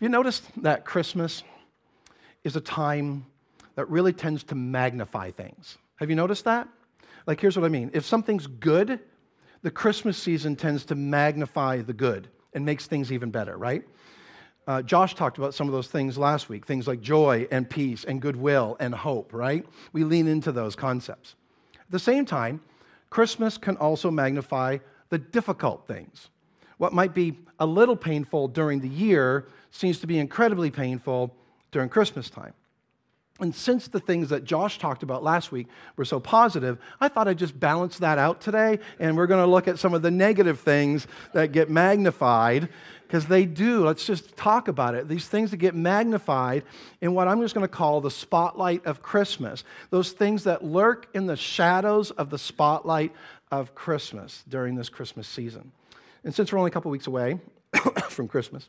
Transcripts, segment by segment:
You noticed that Christmas is a time that really tends to magnify things. Have you noticed that? Like, here's what I mean if something's good, the Christmas season tends to magnify the good and makes things even better, right? Uh, Josh talked about some of those things last week things like joy and peace and goodwill and hope, right? We lean into those concepts. At the same time, Christmas can also magnify the difficult things. What might be a little painful during the year seems to be incredibly painful during Christmas time. And since the things that Josh talked about last week were so positive, I thought I'd just balance that out today. And we're going to look at some of the negative things that get magnified because they do. Let's just talk about it. These things that get magnified in what I'm just going to call the spotlight of Christmas. Those things that lurk in the shadows of the spotlight of Christmas during this Christmas season. And since we're only a couple weeks away from Christmas,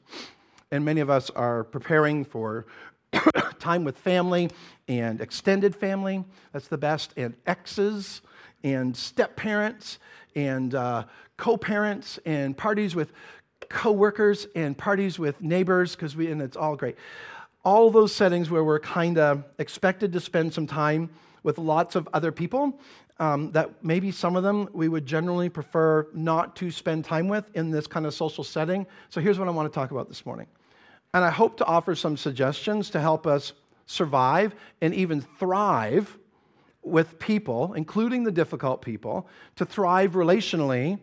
and many of us are preparing for time with family and extended family. That's the best. And exes and step parents and uh, co parents and parties with co-workers and parties with neighbors because we and it's all great all those settings where we're kind of expected to spend some time with lots of other people um, that maybe some of them we would generally prefer not to spend time with in this kind of social setting so here's what i want to talk about this morning and I hope to offer some suggestions to help us survive and even thrive with people, including the difficult people, to thrive relationally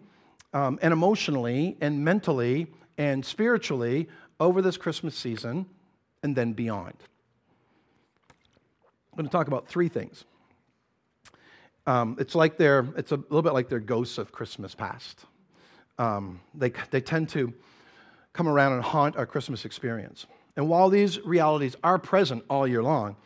um, and emotionally and mentally and spiritually over this Christmas season and then beyond. I'm going to talk about three things. Um, it's like they're, it's a little bit like they're ghosts of Christmas past. Um, they, they tend to come around and haunt our Christmas experience. And while these realities are present all year long,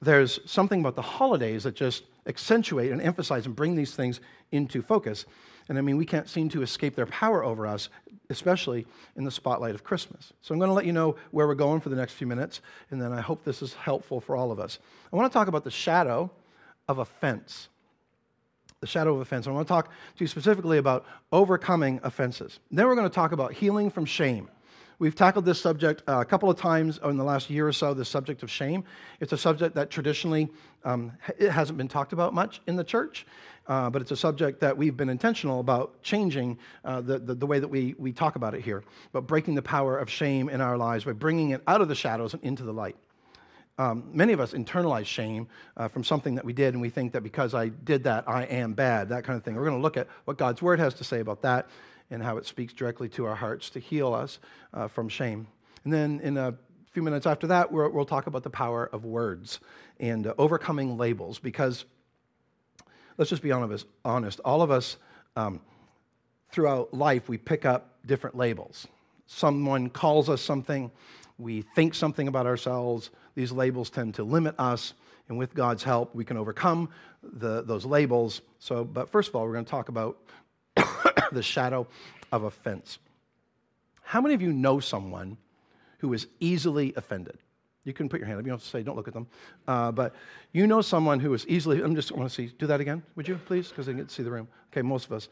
there's something about the holidays that just accentuate and emphasize and bring these things into focus. And I mean, we can't seem to escape their power over us, especially in the spotlight of Christmas. So I'm going to let you know where we're going for the next few minutes, and then I hope this is helpful for all of us. I want to talk about the shadow of offense the shadow of offense. I want to talk to you specifically about overcoming offenses. Then we're going to talk about healing from shame. We've tackled this subject uh, a couple of times in the last year or so, the subject of shame. It's a subject that traditionally um, it hasn't been talked about much in the church, uh, but it's a subject that we've been intentional about changing uh, the, the, the, way that we, we talk about it here, but breaking the power of shame in our lives by bringing it out of the shadows and into the light. Um, many of us internalize shame uh, from something that we did, and we think that because I did that, I am bad, that kind of thing. We're going to look at what God's Word has to say about that and how it speaks directly to our hearts to heal us uh, from shame. And then in a few minutes after that, we will talk about the power of words and uh, overcoming labels because let's just be honest, all of us um, throughout life, we pick up different labels. Someone calls us something, we think something about ourselves these labels tend to limit us, and with God's help, we can overcome the, those labels. So, but first of all, we're going to talk about the shadow of offense. How many of you know someone who is easily offended? You can put your hand up. You don't have to say, don't look at them. Uh, but you know someone who is easily, I'm just, want to see, do that again, would you, please? Because they can see the room. Okay, most of us.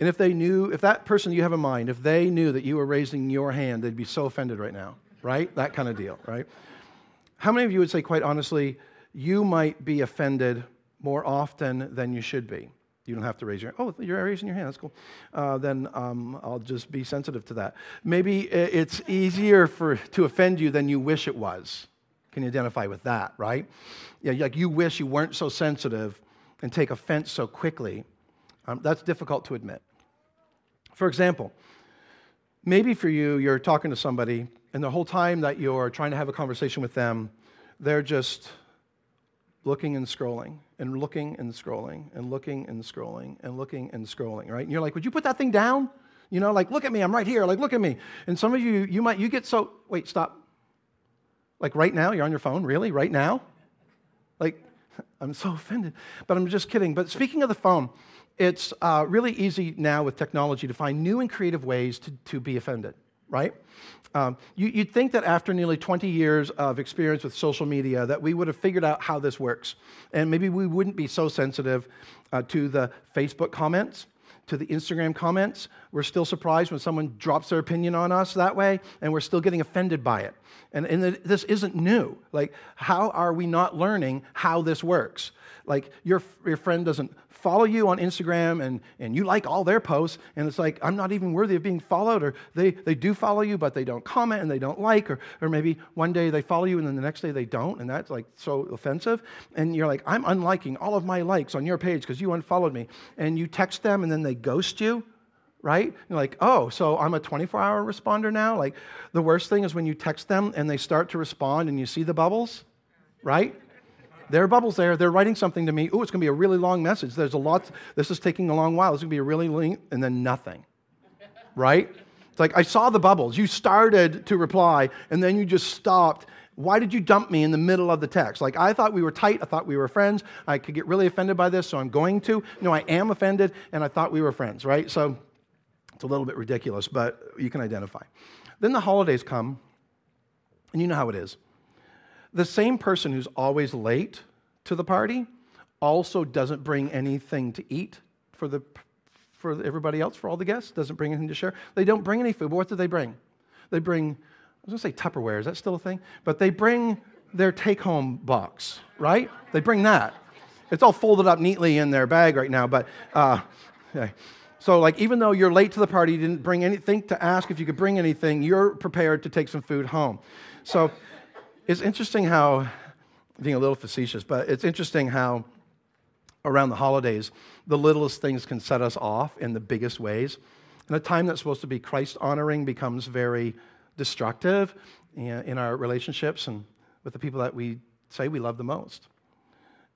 And if they knew, if that person you have in mind, if they knew that you were raising your hand, they'd be so offended right now, right? That kind of deal, right? How many of you would say, quite honestly, you might be offended more often than you should be? You don't have to raise your oh, you're raising your hand. That's cool. Uh, then um, I'll just be sensitive to that. Maybe it's easier for to offend you than you wish it was. Can you identify with that? Right? Yeah, like you wish you weren't so sensitive and take offense so quickly. Um, that's difficult to admit. For example, maybe for you, you're talking to somebody and the whole time that you're trying to have a conversation with them, they're just looking and scrolling and looking and scrolling and looking and scrolling and looking and scrolling, right? And you're like, would you put that thing down? You know, like, look at me, I'm right here, like, look at me. And some of you, you might, you get so, wait, stop. Like, right now, you're on your phone, really? Right now? Like, I'm so offended. But I'm just kidding. But speaking of the phone, it's uh, really easy now with technology to find new and creative ways to, to be offended right? Um, you, would think that after nearly 20 years of experience with social media that we would have figured out how this works. And maybe we wouldn't be so sensitive uh, to the Facebook comments, to the Instagram comments. We're still surprised when someone drops their opinion on us that way, and we're still getting offended by it. And, and this isn't new. Like, how are we not learning how this works? Like, your, your friend doesn't follow you on Instagram and, and you like all their posts, and it's like, I'm not even worthy of being followed, or they, they do follow you, but they don't comment and they don't like, or, or maybe one day they follow you and then the next day they don't, and that's like so offensive. And you're like, I'm unliking all of my likes on your page because you unfollowed me. And you text them and then they ghost you right? You're like, oh, so I'm a 24 hour responder now? Like, the worst thing is when you text them and they start to respond and you see the bubbles, right? There are bubbles there. They're writing something to me. Oh, it's going to be a really long message. There's a lot. This is taking a long while. It's going to be a really long, and then nothing. Right? It's like I saw the bubbles. You started to reply, and then you just stopped. Why did you dump me in the middle of the text? Like I thought we were tight. I thought we were friends. I could get really offended by this, so I'm going to. No, I am offended, and I thought we were friends. Right? So it's a little bit ridiculous, but you can identify. Then the holidays come, and you know how it is the same person who's always late to the party also doesn't bring anything to eat for, the, for everybody else, for all the guests, doesn't bring anything to share. They don't bring any food. But what do they bring? They bring, I was to say Tupperware, is that still a thing? But they bring their take home box, right? They bring that. It's all folded up neatly in their bag right now, but. Uh, okay. So, like, even though you're late to the party, you didn't bring anything to ask if you could bring anything, you're prepared to take some food home. So, it's interesting how, being a little facetious, but it's interesting how around the holidays, the littlest things can set us off in the biggest ways. And a time that's supposed to be Christ honoring becomes very destructive in our relationships and with the people that we say we love the most.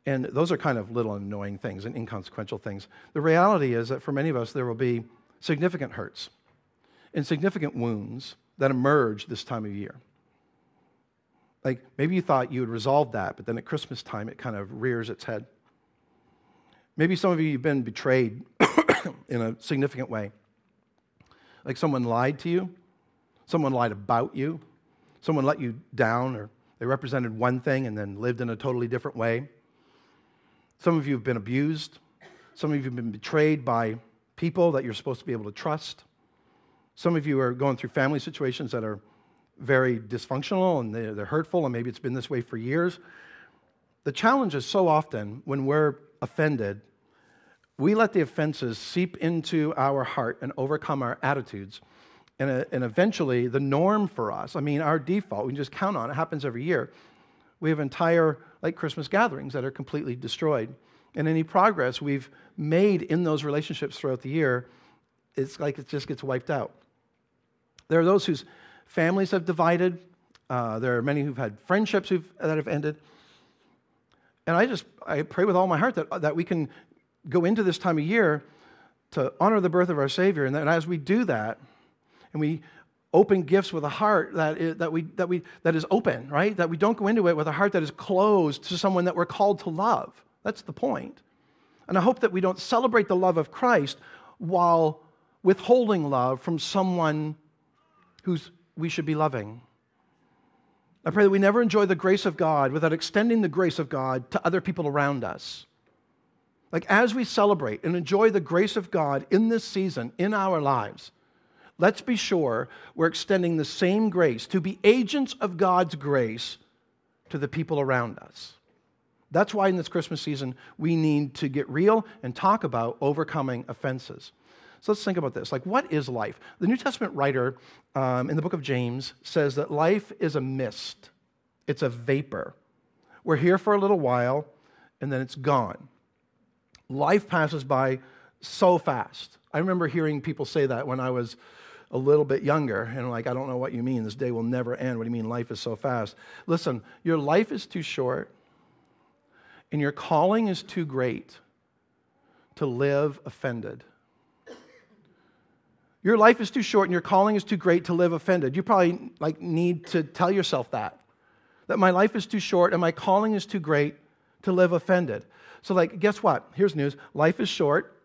And those are kind of little annoying things and inconsequential things. The reality is that for many of us, there will be significant hurts and significant wounds that emerge this time of year. Like maybe you thought you would resolve that, but then at Christmas time it kind of rears its head. Maybe some of you have been betrayed in a significant way. Like someone lied to you, someone lied about you, someone let you down, or they represented one thing and then lived in a totally different way. Some of you have been abused. Some of you have been betrayed by people that you're supposed to be able to trust. Some of you are going through family situations that are very dysfunctional and they're, they're hurtful, and maybe it's been this way for years. The challenge is so often when we're offended, we let the offenses seep into our heart and overcome our attitudes. And, uh, and eventually, the norm for us, I mean, our default, we can just count on it, happens every year. We have entire, like Christmas gatherings that are completely destroyed. And any progress we've made in those relationships throughout the year, it's like it just gets wiped out. There are those whose Families have divided. Uh, there are many who've had friendships who've, that have ended. And I just I pray with all my heart that, that we can go into this time of year to honor the birth of our Savior. And, that, as we do that, and we open gifts with a heart that is, that, we, that, we, that is open, right? That we don't go into it with a heart that is closed to someone that we're called to love. That's the point. And I hope that we don't celebrate the love of Christ while withholding love from someone who's we should be loving. I pray that we never enjoy the grace of God without extending the grace of God to other people around us. Like as we celebrate and enjoy the grace of God in this season in our lives, let's be sure we're extending the same grace to be agents of God's grace to the people around us. That's why in this Christmas season, we need to get real and talk about overcoming offenses. So let's think about this. Like, what is life? The New Testament writer um, in the book of James says that life is a mist, it's a vapor. We're here for a little while, and then it's gone. Life passes by so fast. I remember hearing people say that when I was a little bit younger, and like, I don't know what you mean. This day will never end. What do you mean life is so fast? Listen, your life is too short, and your calling is too great to live offended. Your life is too short and your calling is too great to live offended. You probably like need to tell yourself that. That my life is too short and my calling is too great to live offended. So like guess what? Here's news. Life is short.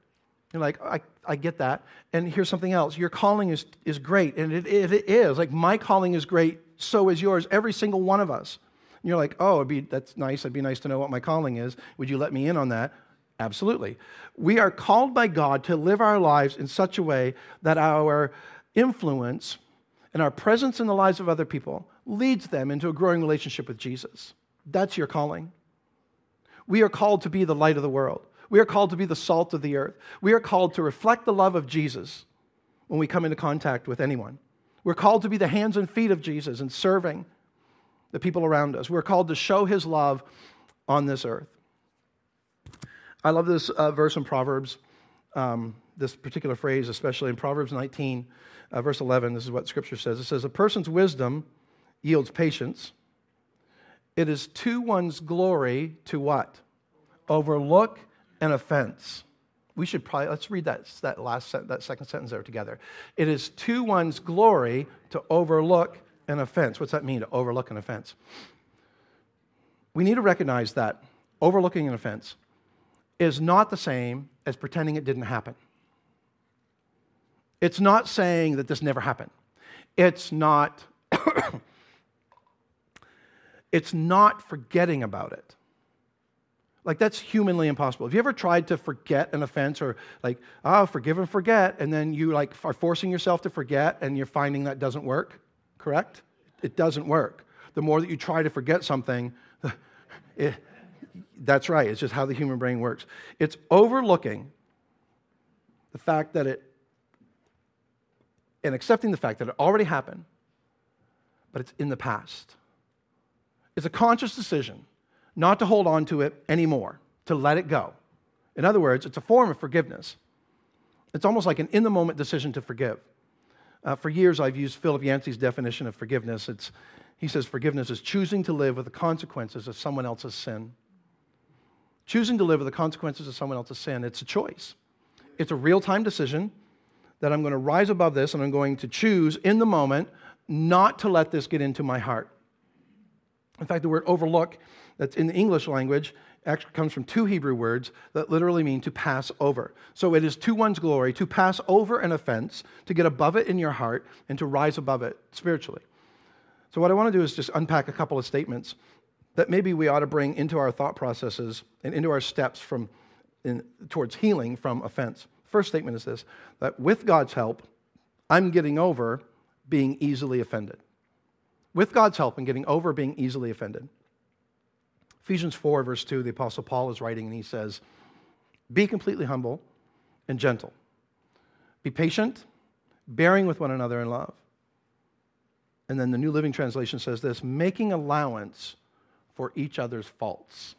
You're like, I, I get that. And here's something else. Your calling is, is great. And it, it, it is. Like my calling is great, so is yours, every single one of us. And you're like, oh, it'd be, that's nice. It'd be nice to know what my calling is. Would you let me in on that? Absolutely. We are called by God to live our lives in such a way that our influence and our presence in the lives of other people leads them into a growing relationship with Jesus. That's your calling. We are called to be the light of the world. We are called to be the salt of the earth. We are called to reflect the love of Jesus when we come into contact with anyone. We're called to be the hands and feet of Jesus in serving the people around us. We're called to show his love on this earth. I love this uh, verse in Proverbs, um, this particular phrase, especially in Proverbs 19, uh, verse 11. This is what scripture says it says, A person's wisdom yields patience. It is to one's glory to what? Overlook an offense. We should probably, let's read that, that last, that second sentence there together. It is to one's glory to overlook an offense. What's that mean, to overlook an offense? We need to recognize that overlooking an offense is not the same as pretending it didn't happen. It's not saying that this never happened. It's not it's not forgetting about it. Like that's humanly impossible. Have you ever tried to forget an offense or like, oh, forgive and forget, and then you like are forcing yourself to forget and you're finding that doesn't work? Correct? It doesn't work. The more that you try to forget something, it, that's right. It's just how the human brain works. It's overlooking the fact that it, and accepting the fact that it already happened, but it's in the past. It's a conscious decision not to hold on to it anymore, to let it go. In other words, it's a form of forgiveness. It's almost like an in the moment decision to forgive. Uh, for years, I've used Philip Yancey's definition of forgiveness. It's, he says forgiveness is choosing to live with the consequences of someone else's sin. Choosing to live with the consequences of someone else's sin, it's a choice. It's a real time decision that I'm going to rise above this and I'm going to choose in the moment not to let this get into my heart. In fact, the word overlook, that's in the English language, actually comes from two Hebrew words that literally mean to pass over. So it is to one's glory to pass over an offense, to get above it in your heart, and to rise above it spiritually. So, what I want to do is just unpack a couple of statements that maybe we ought to bring into our thought processes and into our steps from in, towards healing from offense. First statement is this that with God's help, I'm getting over being easily offended. With God's help, and getting over being easily offended. Ephesians 4, verse 2, the Apostle Paul is writing, and he says, Be completely humble and gentle. Be patient, bearing with one another in love. And then the New Living Translation says this making allowance for each other's faults.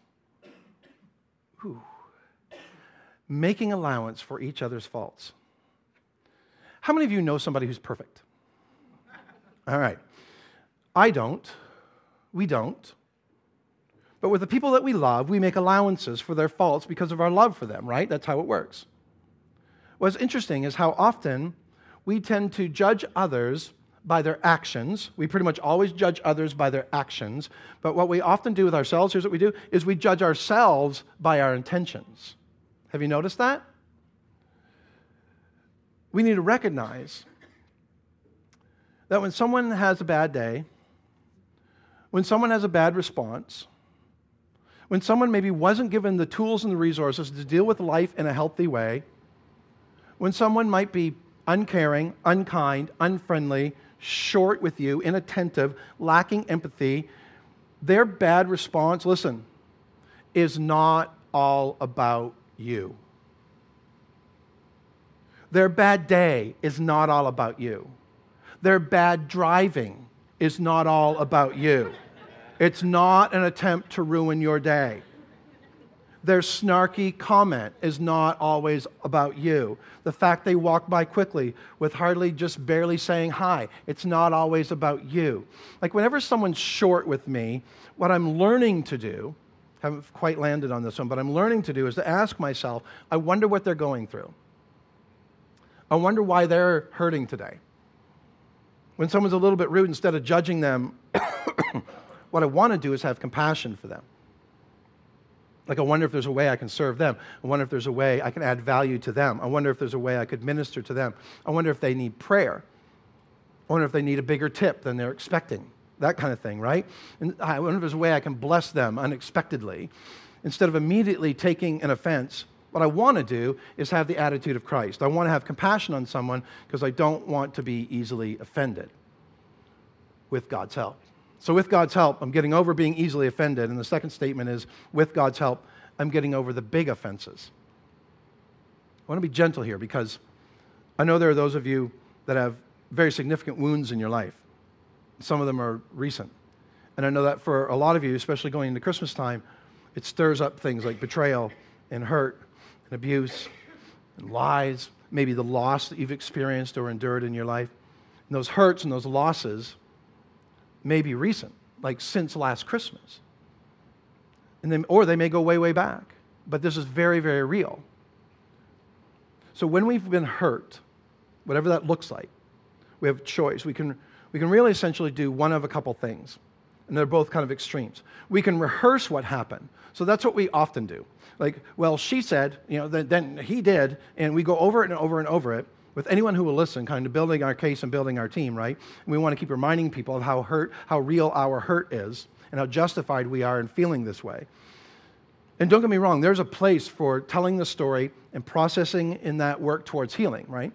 Whew. Making allowance for each other's faults. How many of you know somebody who's perfect? All right. I don't. We don't. But with the people that we love, we make allowances for their faults because of our love for them, right? That's how it works. What's interesting is how often we tend to judge others by their actions. We pretty much always judge others by their actions. But what we often do with ourselves, here's what we do, is we judge ourselves by our intentions. Have you noticed that? We need to recognize that when someone has a bad day, when someone has a bad response, when someone maybe wasn't given the tools and the resources to deal with life in a healthy way, when someone might be uncaring, unkind, unfriendly, short with you, inattentive, lacking empathy, their bad response, listen, is not all about you. Their bad day is not all about you. Their bad driving is not all about you. It's not an attempt to ruin your day. Their snarky comment is not always about you. The fact they walk by quickly with hardly just barely saying hi, it's not always about you. Like whenever someone's short with me, what I'm learning to do, haven't quite landed on this one, but I'm learning to do is to ask myself, I wonder what they're going through. I wonder why they're hurting today. When someone's a little bit rude, instead of judging them, what I want to do is have compassion for them. Like, I wonder if there's a way I can serve them. I wonder if there's a way I can add value to them. I wonder if there's a way I could minister to them. I wonder if they need prayer. I wonder if they need a bigger tip than they're expecting. That kind of thing, right? And I wonder if there's a way I can bless them unexpectedly. instead of immediately taking an offense, what I want to do is have the attitude of Christ. I want to have compassion on someone because I don't want to be easily offended with God's help. So, with God's help, I'm getting over being easily offended. And the second statement is, with God's help, I'm getting over the big offenses. I want to be gentle here because I know there are those of you that have very significant wounds in your life. Some of them are recent. And I know that for a lot of you, especially going into Christmas time, it stirs up things like betrayal and hurt and abuse and lies, maybe the loss that you've experienced or endured in your life. And those hurts and those losses may be recent, like since last Christmas. And then, or they may go way, way back. But this is very, very real. So when we've been hurt, whatever that looks like, we have choice. We can, we can really essentially do one of a couple things. And they're both kind of extremes. We can rehearse what happened. So that's what we often do. Like, well, she said, you know, then, then he did, and we go over it and over and over it with anyone who will listen, kind of building our case and building our team, right? And we want to keep reminding people of how hurt, how real our hurt is, and how justified we are in feeling this way. And don't get me wrong, there's a place for telling the story and processing in that work towards healing, right?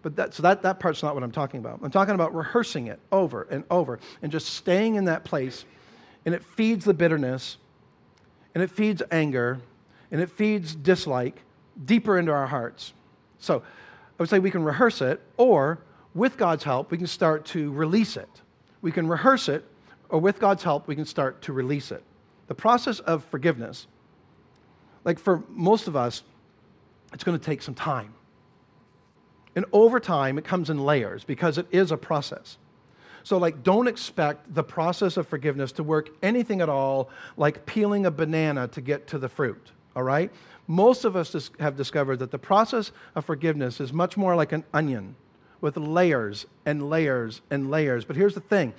But that, so that, that part's not what I'm talking about. I'm talking about rehearsing it over and over and just staying in that place. And it feeds the bitterness, and it feeds anger, and it feeds dislike deeper into our hearts. So I would say we can rehearse it, or with God's help, we can start to release it. We can rehearse it, or with God's help, we can start to release it. The process of forgiveness, like for most of us, it's going to take some time. And over time, it comes in layers because it is a process. So, like, don't expect the process of forgiveness to work anything at all like peeling a banana to get to the fruit, all right? Most of us have discovered that the process of forgiveness is much more like an onion with layers and layers and layers. But here's the thing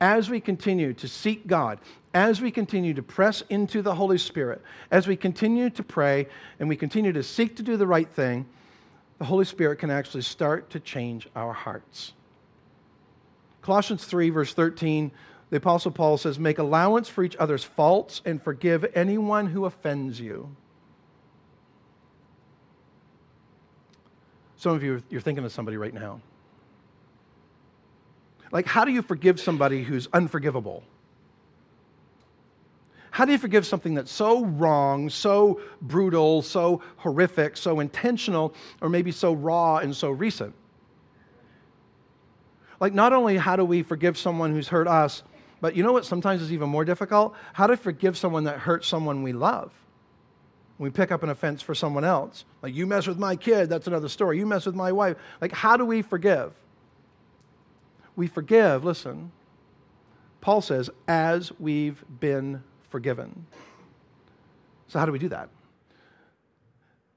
as we continue to seek God, as we continue to press into the Holy Spirit, as we continue to pray and we continue to seek to do the right thing, the Holy Spirit can actually start to change our hearts. Colossians 3, verse 13, the Apostle Paul says, Make allowance for each other's faults and forgive anyone who offends you. Some of you, you're thinking of somebody right now. Like, how do you forgive somebody who's unforgivable? How do you forgive something that's so wrong, so brutal, so horrific, so intentional, or maybe so raw and so recent? Like, not only how do we forgive someone who's hurt us, but you know what sometimes is even more difficult? How to forgive someone that hurts someone we love. we pick up an offense for someone else. Like, you mess with my kid, that's another story. You mess with my wife. Like, how do we forgive? We forgive, listen, Paul says, as we've been forgiven. So, how do we do that?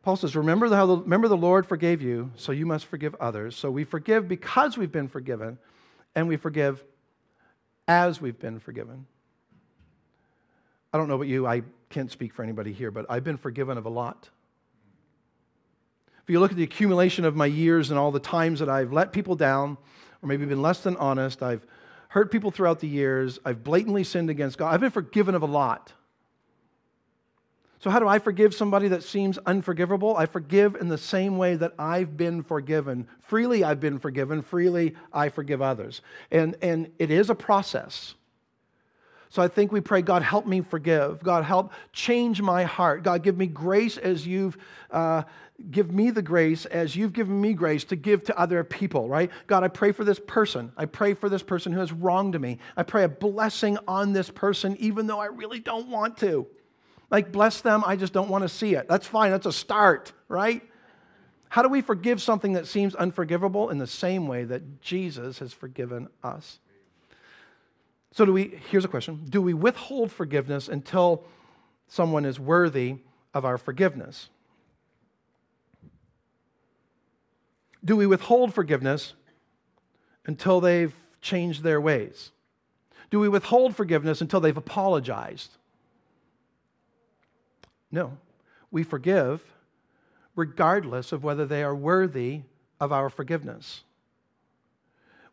Paul says, remember, the, remember the Lord forgave you, so you must forgive others. So we forgive because we've been forgiven, and we forgive as we've been forgiven. I don't know about you, I can't speak for anybody here, but I've been forgiven of a lot. If you look at the accumulation of my years and all the times that I've let people down, or maybe been less than honest, I've hurt people throughout the years. I've blatantly sinned against God. I've been forgiven of a lot. So, how do I forgive somebody that seems unforgivable? I forgive in the same way that I've been forgiven. Freely I've been forgiven, freely I forgive others. And, and it is a process. So I think we pray, God, help me forgive. God, help change my heart. God, give me grace as you've uh, give me the grace as you've given me grace to give to other people, right? God, I pray for this person. I pray for this person who has wronged me. I pray a blessing on this person, even though I really don't want to. Like, bless them, I just don't want to see it. That's fine, that's a start, right? How do we forgive something that seems unforgivable? In the same way that Jesus has forgiven us. So, do we, here's a question Do we withhold forgiveness until someone is worthy of our forgiveness? Do we withhold forgiveness until they've changed their ways? Do we withhold forgiveness until they've apologized? No. We forgive regardless of whether they are worthy of our forgiveness.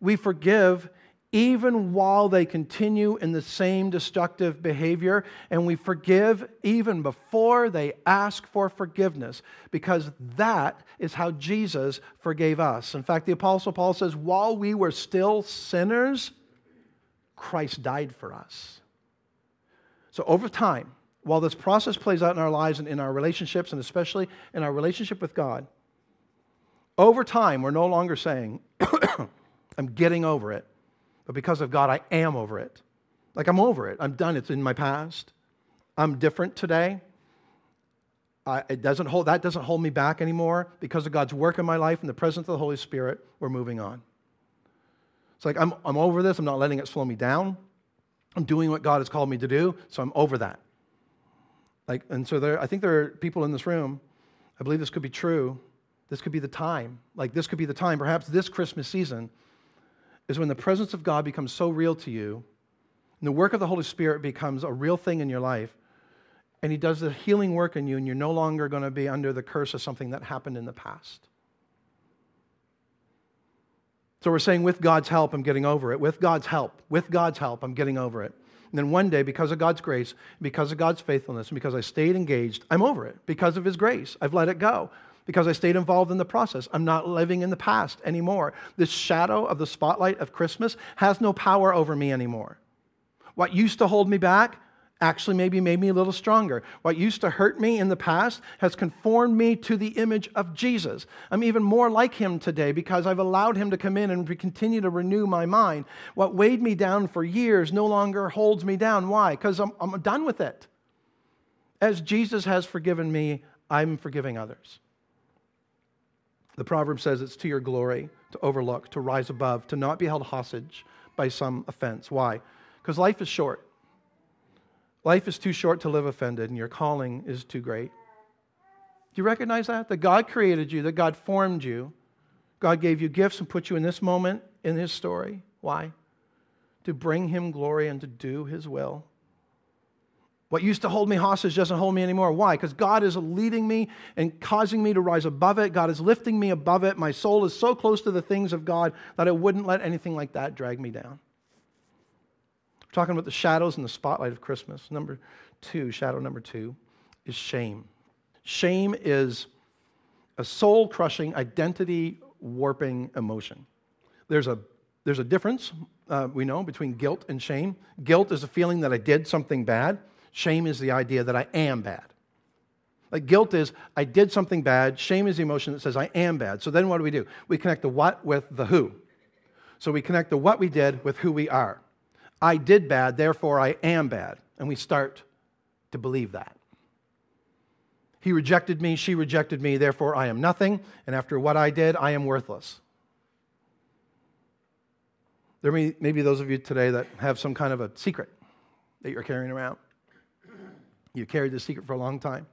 We forgive even while they continue in the same destructive behavior, and we forgive even before they ask for forgiveness, because that is how Jesus forgave us. In fact, the Apostle Paul says, while we were still sinners, Christ died for us. So, over time, while this process plays out in our lives and in our relationships, and especially in our relationship with God, over time, we're no longer saying, I'm getting over it, but because of God, I am over it. Like I'm over it. I'm done. It's in my past. I'm different today. I, it doesn't hold, that doesn't hold me back anymore. Because of God's work in my life and the presence of the Holy Spirit, we're moving on. It's like I'm, I'm over this. I'm not letting it slow me down. I'm doing what God has called me to do, so I'm over that. Like, and so there, I think there are people in this room, I believe this could be true. This could be the time. Like, this could be the time, perhaps this Christmas season, is when the presence of God becomes so real to you, and the work of the Holy Spirit becomes a real thing in your life, and He does the healing work in you, and you're no longer going to be under the curse of something that happened in the past. So we're saying, with God's help, I'm getting over it. With God's help, with God's help, I'm getting over it. And then one day, because of God's grace, because of God's faithfulness, and because I stayed engaged, I'm over it. Because of His grace, I've let it go. Because I stayed involved in the process. I'm not living in the past anymore. This shadow of the spotlight of Christmas has no power over me anymore. What used to hold me back actually maybe made me a little stronger. What used to hurt me in the past has conformed me to the image of Jesus. I'm even more like him today because I've allowed him to come in and continue to renew my mind. What weighed me down for years no longer holds me down. Why? Because I'm, I'm done with it. As Jesus has forgiven me, I'm forgiving others. The proverb says it's to your glory to overlook, to rise above, to not be held hostage by some offense. Why? Because life is short. Life is too short to live offended, and your calling is too great. Do you recognize that? That God created you, that God formed you. God gave you gifts and put you in this moment in His story. Why? To bring Him glory and to do His will. What used to hold me hostage doesn't hold me anymore. Why? Because God is leading me and causing me to rise above it. God is lifting me above it. My soul is so close to the things of God that I wouldn't let anything like that drag me down. We're talking about the shadows and the spotlight of Christmas. Number two, shadow number two, is shame. Shame is a soul crushing, identity warping emotion. There's a, there's a difference, uh, we know, between guilt and shame. Guilt is a feeling that I did something bad, shame is the idea that I am bad. Like guilt is, I did something bad. Shame is the emotion that says, I am bad. So then what do we do? We connect the what with the who. So we connect the what we did with who we are. I did bad, therefore I am bad. And we start to believe that. He rejected me, she rejected me, therefore I am nothing. And after what I did, I am worthless. There may, may be those of you today that have some kind of a secret that you're carrying around. You carried this secret for a long time.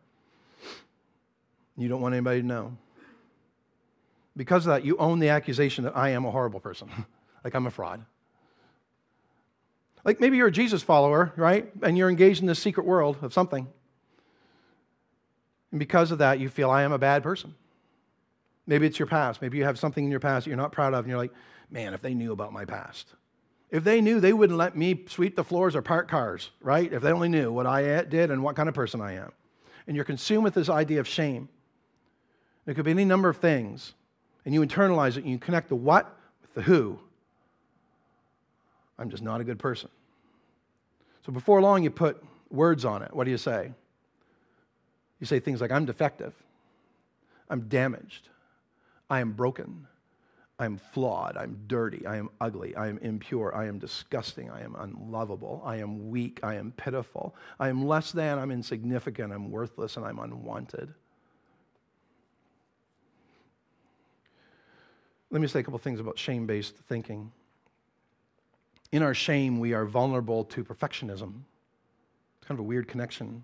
You don't want anybody to know. Because of that, you own the accusation that I am a horrible person, like I'm a fraud. Like maybe you're a Jesus follower, right? And you're engaged in this secret world of something. And because of that, you feel, I am a bad person. Maybe it's your past. Maybe you have something in your past that you're not proud of, and you're like, man, if they knew about my past. If they knew, they wouldn't let me sweep the floors or park cars, right? If they only knew what I did and what kind of person I am. And you're consumed with this idea of shame. It could be any number of things. And you internalize it and you connect the what with the who. I'm just not a good person. So before long, you put words on it. What do you say? You say things like, I'm defective. I'm damaged. I am broken. I'm flawed. I'm dirty. I am ugly. I am impure. I am disgusting. I am unlovable. I am weak. I am pitiful. I am less than. I'm insignificant. I'm worthless. And I'm unwanted. Let me say a couple things about shame based thinking. In our shame, we are vulnerable to perfectionism. It's kind of a weird connection.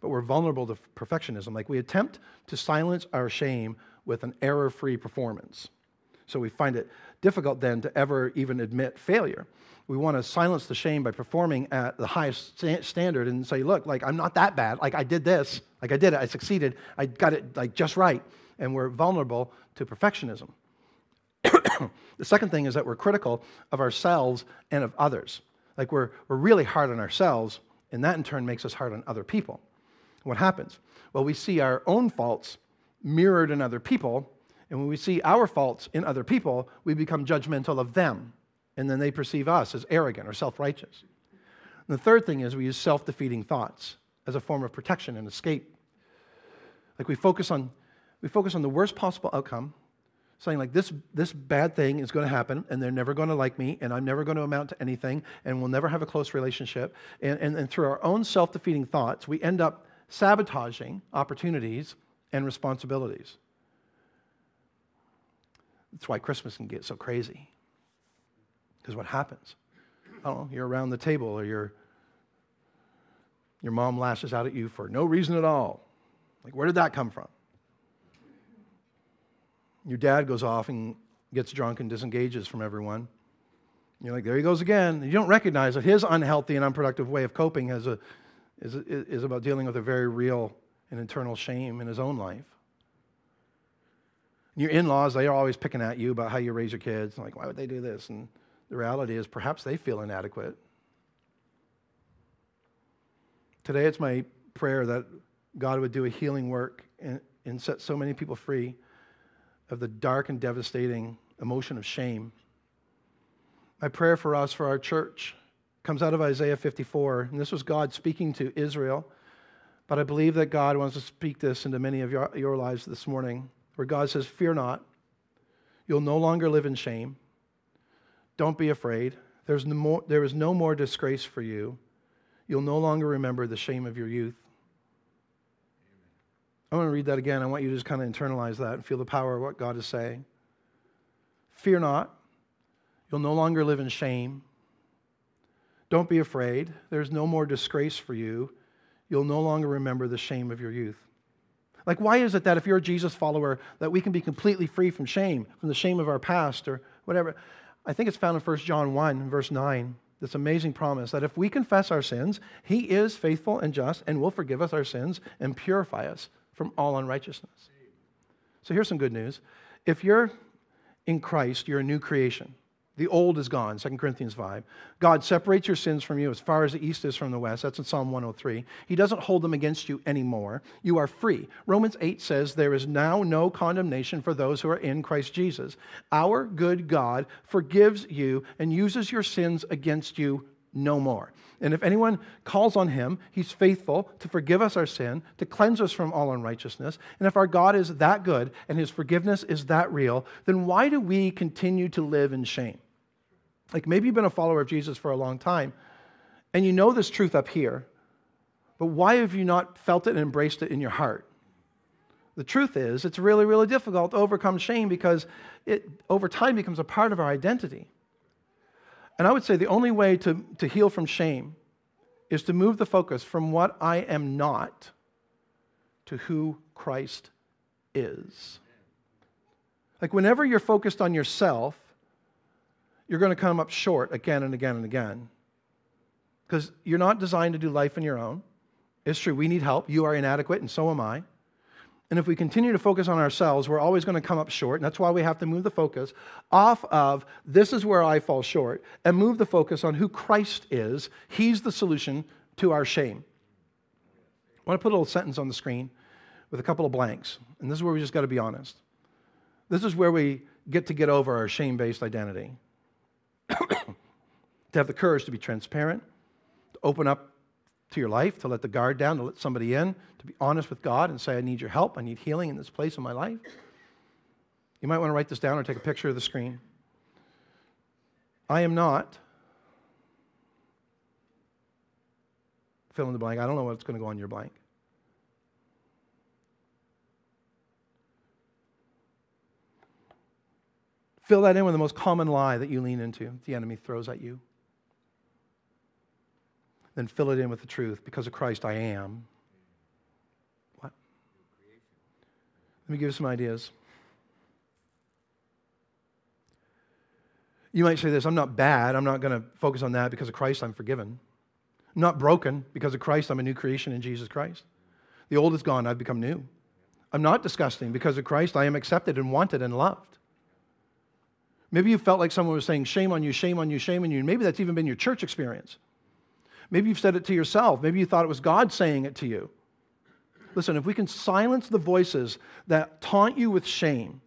But we're vulnerable to perfectionism. Like we attempt to silence our shame with an error free performance. So we find it difficult then to ever even admit failure. We want to silence the shame by performing at the highest standard and say, look, like I'm not that bad. Like I did this. Like I did it. I succeeded. I got it like just right. And we're vulnerable to perfectionism. The second thing is that we're critical of ourselves and of others. Like we're, we're really hard on ourselves, and that in turn makes us hard on other people. What happens? Well, we see our own faults mirrored in other people, and when we see our faults in other people, we become judgmental of them, and then they perceive us as arrogant or self righteous. The third thing is we use self defeating thoughts as a form of protection and escape. Like we focus on, we focus on the worst possible outcome, saying like this, this bad thing is going to happen and they're never going to like me and I'm never going to amount to anything and we'll never have a close relationship. And, and, and through our own self-defeating thoughts, we end up sabotaging opportunities and responsibilities. That's why Christmas can get so crazy. Because what happens? I don't know, you're around the table or you're, your mom lashes out at you for no reason at all. Like, where did that come from? Your dad goes off and gets drunk and disengages from everyone. You're like, there he goes again. You don't recognize that his unhealthy and unproductive way of coping has a, is, is about dealing with a very real and internal shame in his own life. Your in laws, they are always picking at you about how you raise your kids. Like, why would they do this? And the reality is, perhaps they feel inadequate. Today, it's my prayer that God would do a healing work and, and set so many people free of the dark and devastating emotion of shame. My prayer for us, for our church, comes out of Isaiah 54. And this was God speaking to Israel. But I believe that God wants to speak this into many of your, your lives this morning where God says, Fear not. You'll no longer live in shame. Don't be afraid. There's no more, there is no more disgrace for you. You'll no longer remember the shame of your youth. I want to read that again. I want you to just kind of internalize that and feel the power of what God is saying. Fear not. You'll no longer live in shame. Don't be afraid. There's no more disgrace for you. You'll no longer remember the shame of your youth. Like, why is it that if you're a Jesus follower, that we can be completely free from shame, from the shame of our past or whatever? I think it's found in 1 John 1, verse 9, this amazing promise that if we confess our sins, he is faithful and just and will forgive us our sins and purify us from all unrighteousness. So here's some good news. If you're in Christ, you're a new creation. The old is gone, 2 Corinthians 5. God separates your sins from you as far as the east is from the west. That's in Psalm 103. He doesn't hold them against you anymore. You are free. Romans 8 says, There is now no condemnation for those who are in Christ Jesus. Our good God forgives you and uses your sins against you no more. And if anyone calls on him, he's faithful to forgive us our sin, to cleanse us from all unrighteousness. And if our God is that good and his forgiveness is that real, then why do we continue to live in shame? Like maybe you've been a follower of Jesus for a long time and you know this truth up here, but why have you not felt it and embraced it in your heart? The truth is, it's really, really difficult to overcome shame because it over time becomes a part of our identity. And I would say the only way to, to heal from shame is to move the focus from what I am not to who Christ is. Like, whenever you're focused on yourself, you're going to come up short again and again and again. Because you're not designed to do life on your own. It's true, we need help. You are inadequate, and so am I. And if we continue to focus on ourselves, we're always going to come up short. And that's why we have to move the focus off of this is where I fall short and move the focus on who Christ is. He's the solution to our shame. I want to put a little sentence on the screen with a couple of blanks. And this is where we just got to be honest. This is where we get to get over our shame based identity. to have the courage to be transparent, to open up to your life, to let the guard down, to let somebody in, to be honest with God and say, I need your help. I need healing in this place in my life. You might want to write this down or take a picture of the screen. I am not. Fill in the blank. I don't know what's going to go on your blank. Fill that in with the most common lie that you lean into, the enemy throws at you. Then fill it in with the truth. Because of Christ, I am. What? Let me give you some ideas. You might say this I'm not bad. I'm not going to focus on that. Because of Christ, I'm forgiven. I'm not broken. Because of Christ, I'm a new creation in Jesus Christ. The old is gone. I've become new. I'm not disgusting. Because of Christ, I am accepted and wanted and loved. Maybe you felt like someone was saying, shame on you, shame on you, shame on you. Maybe that's even been your church experience. Maybe you've said it to yourself. Maybe you thought it was God saying it to you. Listen, if we can silence the voices that taunt you with shame,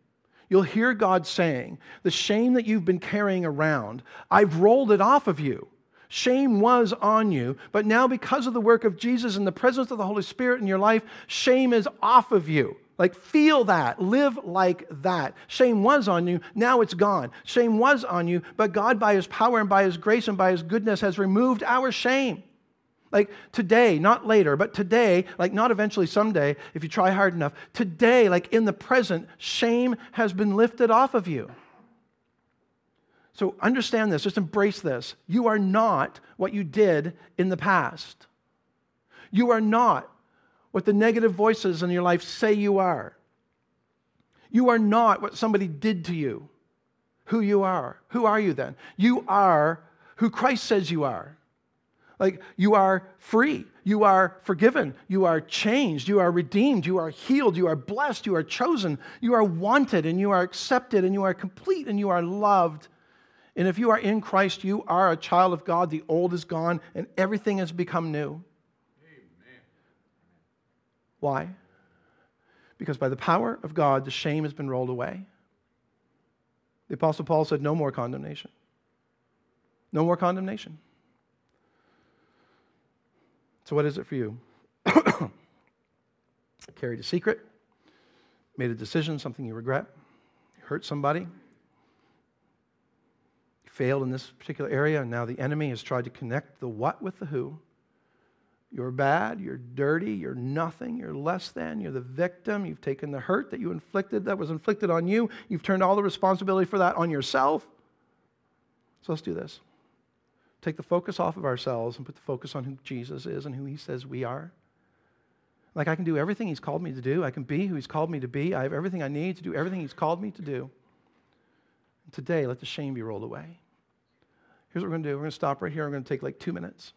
you'll hear God saying, The shame that you've been carrying around, I've rolled it off of you. Shame was on you, but now because of the work of Jesus and the presence of the Holy Spirit in your life, shame is off of you. Like, feel that. Live like that. Shame was on you. Now it's gone. Shame was on you, but God, by His power and by His grace and by His goodness, has removed our shame. Like today, not later, but today, like not eventually someday, if you try hard enough, today, like in the present, shame has been lifted off of you. So understand this, just embrace this. You are not what you did in the past. You are not what the negative voices in your life say you are. You are not what somebody did to you, who you are. Who are you then? You are who Christ says you are. Like you are free, you are forgiven, you are changed, you are redeemed, you are healed, you are blessed, you are chosen, you are wanted, and you are accepted, and you are complete, and you are loved and if you are in Christ, you are a child of God. The old is gone and everything has become new. Why? Because by the power of God, the shame has been rolled away. The Apostle Paul said, No more condemnation. No more condemnation. So, what is it for you? Carried a secret, made a decision, something you regret, hurt somebody, failed in this particular area, and now the enemy has tried to connect the what with the who. You're bad, you're dirty, you're nothing, you're less than, you're the victim, you've taken the hurt that you inflicted, that was inflicted on you, you've turned all the responsibility for that on yourself. So let's do this. Take the focus off of ourselves and put the focus on who Jesus is and who he says we are. Like I can do everything he's called me to do, I can be who he's called me to be, I have everything I need to do everything he's called me to do. And today, let the shame be rolled away. Here's what we're going to do we're going to stop right here. We're going to take like two minutes.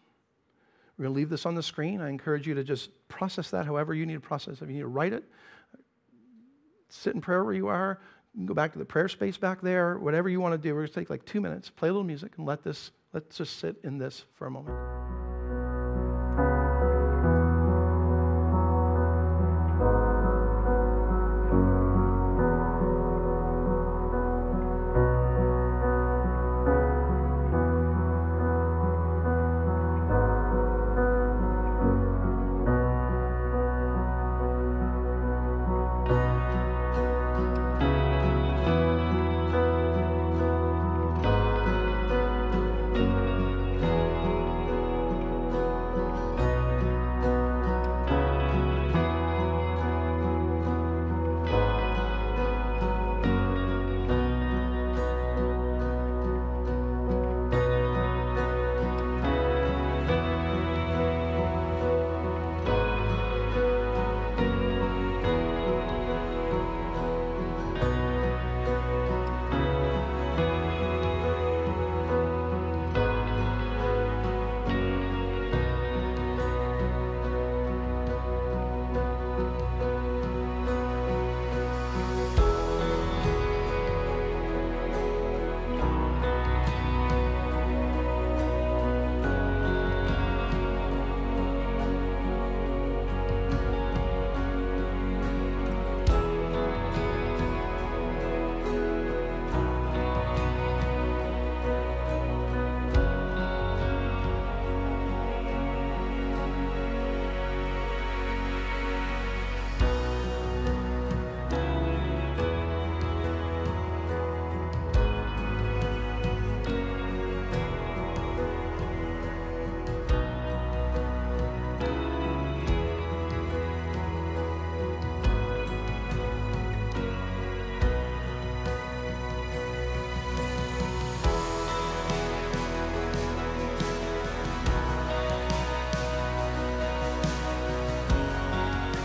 We're going to leave this on the screen. I encourage you to just process that however you need to process. It. If you need to write it, sit in prayer where you are, you go back to the prayer space back there, whatever you want to do. We're going to take like two minutes, play a little music, and let this, let's just sit in this for a moment.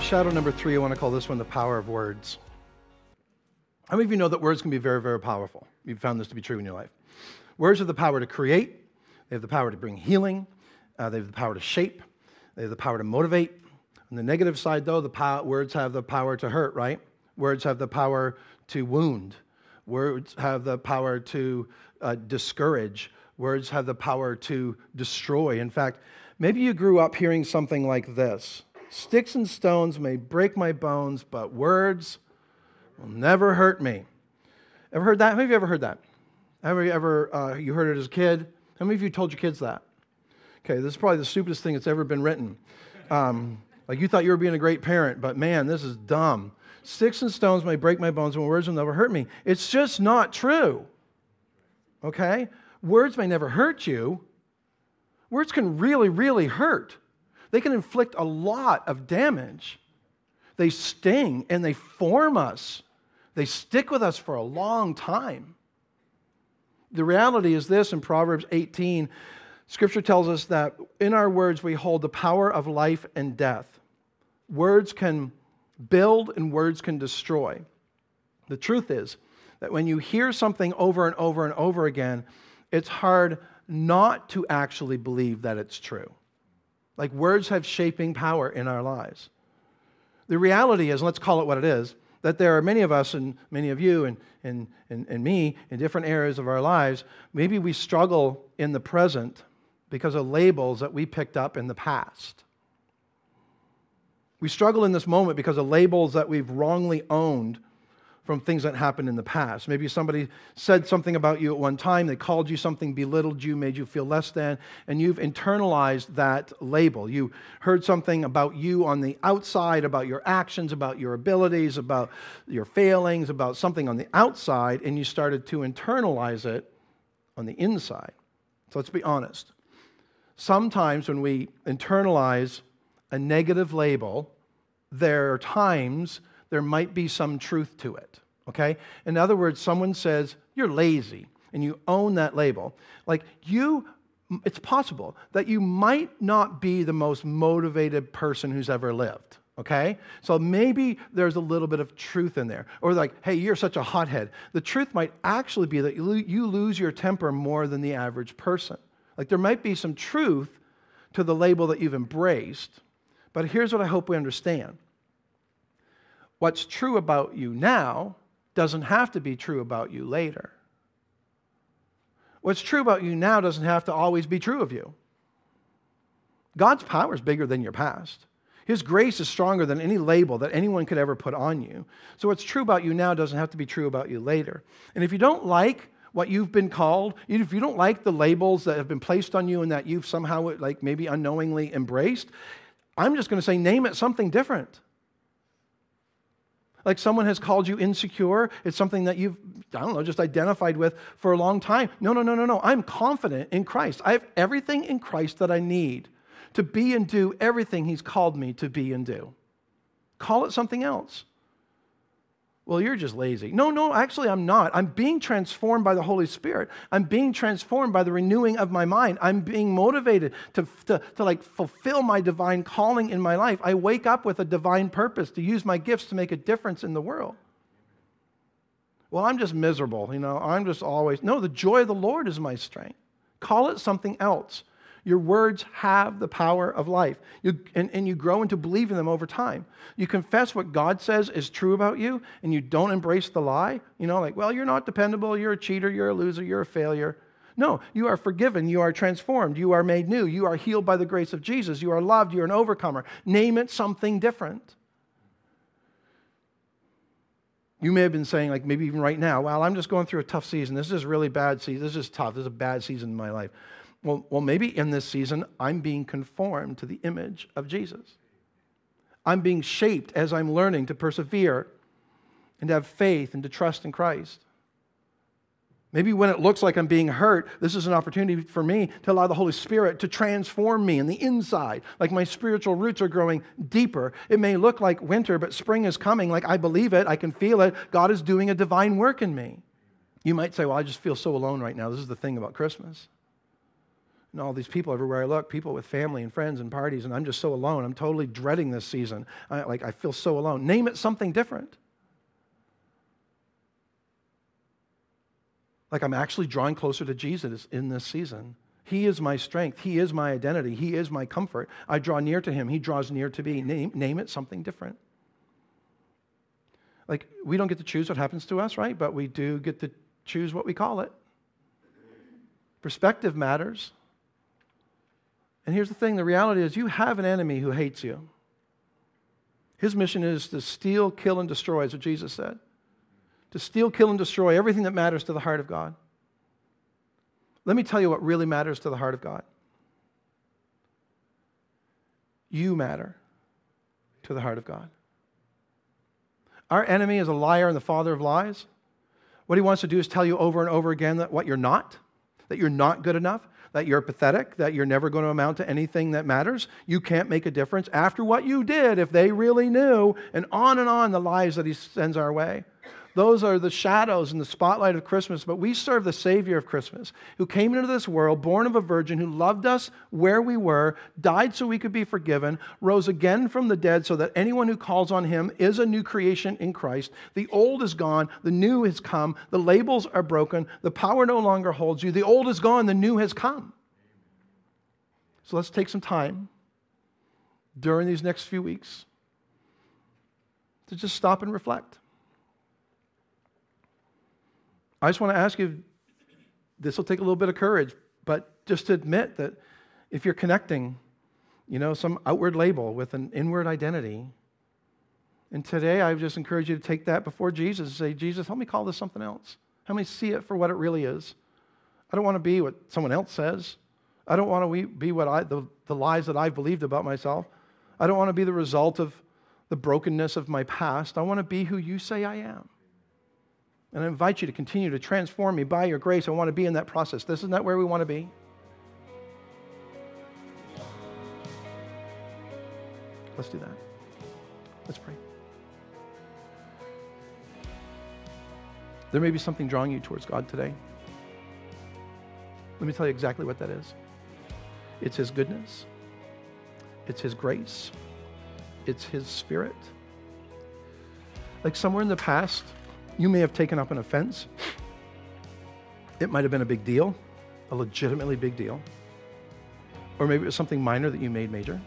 Shadow number three, I want to call this one the power of words. How many of you know that words can be very, very powerful? You've found this to be true in your life. Words have the power to create, they have the power to bring healing, uh, they have the power to shape, they have the power to motivate. On the negative side, though, the words have the power to hurt, right? Words have the power to wound. Words have the power to uh, discourage. Words have the power to destroy. In fact, maybe you grew up hearing something like this Sticks and stones may break my bones, but words will never hurt me. Ever heard that? Have you ever heard that? Have you ever uh, you heard it as a kid? How many of you told your kids that? Okay, this is probably the stupidest thing that's ever been written. Um, like you thought you were being a great parent, but man, this is dumb. Sticks and stones may break my bones, but words will never hurt me. It's just not true. Okay? Words may never hurt you. Words can really, really hurt. They can inflict a lot of damage. They sting and they form us, they stick with us for a long time. The reality is this in Proverbs 18, Scripture tells us that in our words we hold the power of life and death. Words can build and words can destroy. The truth is that when you hear something over and over and over again, it's hard not to actually believe that it's true. Like words have shaping power in our lives. The reality is, let's call it what it is, that there are many of us and many of you and, and, and, and me in different areas of our lives. Maybe we struggle in the present because of labels that we picked up in the past. We struggle in this moment because of labels that we've wrongly owned from things that happened in the past. Maybe somebody said something about you at one time, they called you something, belittled you, made you feel less than, and you've internalized that label. You heard something about you on the outside, about your actions, about your abilities, about your failings, about something on the outside, and you started to internalize it on the inside. So let's be honest. Sometimes when we internalize a negative label, there are times there might be some truth to it. Okay? In other words, someone says, You're lazy, and you own that label. Like, you, it's possible that you might not be the most motivated person who's ever lived. Okay? So maybe there's a little bit of truth in there. Or like, hey, you're such a hothead. The truth might actually be that you lose your temper more than the average person. Like, there might be some truth to the label that you've embraced. But here's what I hope we understand what's true about you now doesn't have to be true about you later. What's true about you now doesn't have to always be true of you. God's power is bigger than your past. His grace is stronger than any label that anyone could ever put on you. So, what's true about you now doesn't have to be true about you later. And if you don't like what you've been called, if you don't like the labels that have been placed on you and that you've somehow, like maybe unknowingly embraced, I'm just going to say, name it something different. Like someone has called you insecure. It's something that you've, I don't know, just identified with for a long time. No, no, no, no, no. I'm confident in Christ. I have everything in Christ that I need to be and do everything He's called me to be and do. Call it something else well, you're just lazy. No, no, actually, I'm not. I'm being transformed by the Holy Spirit. I'm being transformed by the renewing of my mind. I'm being motivated to, to, to like fulfill my divine calling in my life. I wake up with a divine purpose to use my gifts to make a difference in the world. Well, I'm just miserable, you know, I'm just always. No, the joy of the Lord is my strength. Call it something else. Your words have the power of life, you, and, and you grow into believing them over time. You confess what God says is true about you, and you don't embrace the lie. You know, like, well, you're not dependable, you're a cheater, you're a loser, you're a failure. No, you are forgiven, you are transformed, you are made new, you are healed by the grace of Jesus, you are loved, you're an overcomer. Name it something different. You may have been saying, like maybe even right now, well, I'm just going through a tough season. This is really bad season. This is tough. This is a bad season in my life. Well, well, maybe in this season, I'm being conformed to the image of Jesus. I'm being shaped as I'm learning to persevere and to have faith and to trust in Christ. Maybe when it looks like I'm being hurt, this is an opportunity for me to allow the Holy Spirit to transform me in the inside. Like my spiritual roots are growing deeper. It may look like winter, but spring is coming. Like I believe it, I can feel it. God is doing a divine work in me. You might say, Well, I just feel so alone right now. This is the thing about Christmas and all these people everywhere I look, people with family and friends and parties, and I'm just so alone. I'm totally dreading this season. I, like I feel so alone. Name it something different. Like I'm actually drawing closer to Jesus in this season. He is my strength. He is my identity. He is my comfort. I draw near to him. He draws near to me. Name, name it something different. Like, we don't get to choose what happens to us, right? But we do get to choose what we call it. Perspective matters. And here's the thing the reality is, you have an enemy who hates you. His mission is to steal, kill, and destroy, is what Jesus said. To steal, kill, and destroy everything that matters to the heart of God. Let me tell you what really matters to the heart of God. You matter to the heart of God. Our enemy is a liar and the father of lies. What he wants to do is tell you over and over again that what you're not, that you're not good enough, that you're pathetic, that you're never going to amount to anything that matters. You can't make a difference after what you did if they really knew, and on and on the lies that he sends our way. Those are the shadows and the spotlight of Christmas, but we serve the Savior of Christmas, who came into this world, born of a virgin, who loved us where we were, died so we could be forgiven, rose again from the dead so that anyone who calls on him is a new creation in Christ. The old is gone, the new has come, the labels are broken, the power no longer holds you. The old is gone, the new has come. So let's take some time during these next few weeks to just stop and reflect. I just want to ask you this will take a little bit of courage, but just to admit that if you're connecting, you know, some outward label with an inward identity, and today I just encourage you to take that before Jesus and say, Jesus, help me call this something else. Help me see it for what it really is. I don't want to be what someone else says. I don't want to be what I, the, the lies that I've believed about myself. I don't want to be the result of the brokenness of my past. I want to be who you say I am. And I invite you to continue to transform me by your grace. I want to be in that process. This is not where we want to be. Let's do that. Let's pray. There may be something drawing you towards God today. Let me tell you exactly what that is it's His goodness, it's His grace, it's His Spirit. Like somewhere in the past, you may have taken up an offense. It might have been a big deal, a legitimately big deal. Or maybe it was something minor that you made major.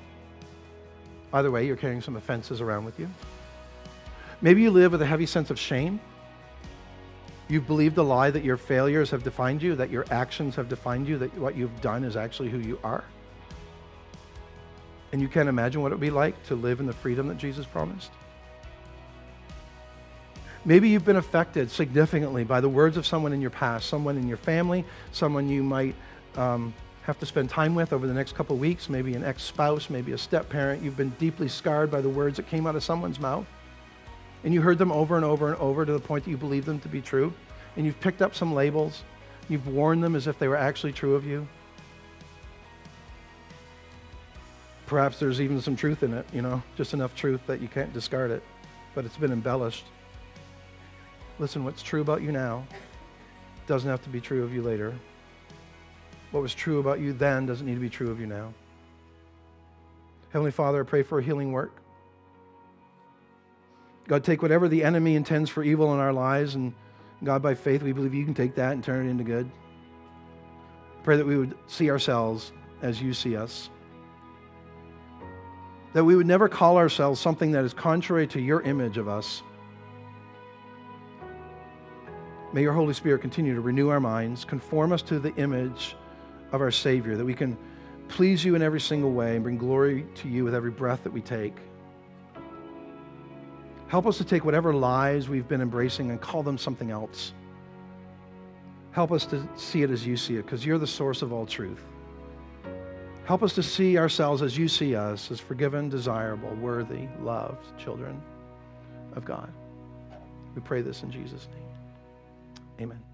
Either way, you're carrying some offenses around with you. Maybe you live with a heavy sense of shame. You've believed the lie that your failures have defined you, that your actions have defined you, that what you've done is actually who you are. And you can't imagine what it would be like to live in the freedom that Jesus promised. Maybe you've been affected significantly by the words of someone in your past, someone in your family, someone you might um, have to spend time with over the next couple weeks, maybe an ex spouse, maybe a step parent. You've been deeply scarred by the words that came out of someone's mouth. And you heard them over and over and over to the point that you believe them to be true. And you've picked up some labels. You've worn them as if they were actually true of you. Perhaps there's even some truth in it, you know, just enough truth that you can't discard it, but it's been embellished. Listen, what's true about you now doesn't have to be true of you later. What was true about you then doesn't need to be true of you now. Heavenly Father, I pray for a healing work. God, take whatever the enemy intends for evil in our lives, and God, by faith, we believe you can take that and turn it into good. Pray that we would see ourselves as you see us. That we would never call ourselves something that is contrary to your image of us. May your Holy Spirit continue to renew our minds, conform us to the image of our Savior, that we can please you in every single way and bring glory to you with every breath that we take. Help us to take whatever lies we've been embracing and call them something else. Help us to see it as you see it, because you're the source of all truth. Help us to see ourselves as you see us, as forgiven, desirable, worthy, loved children of God. We pray this in Jesus' name. Amen.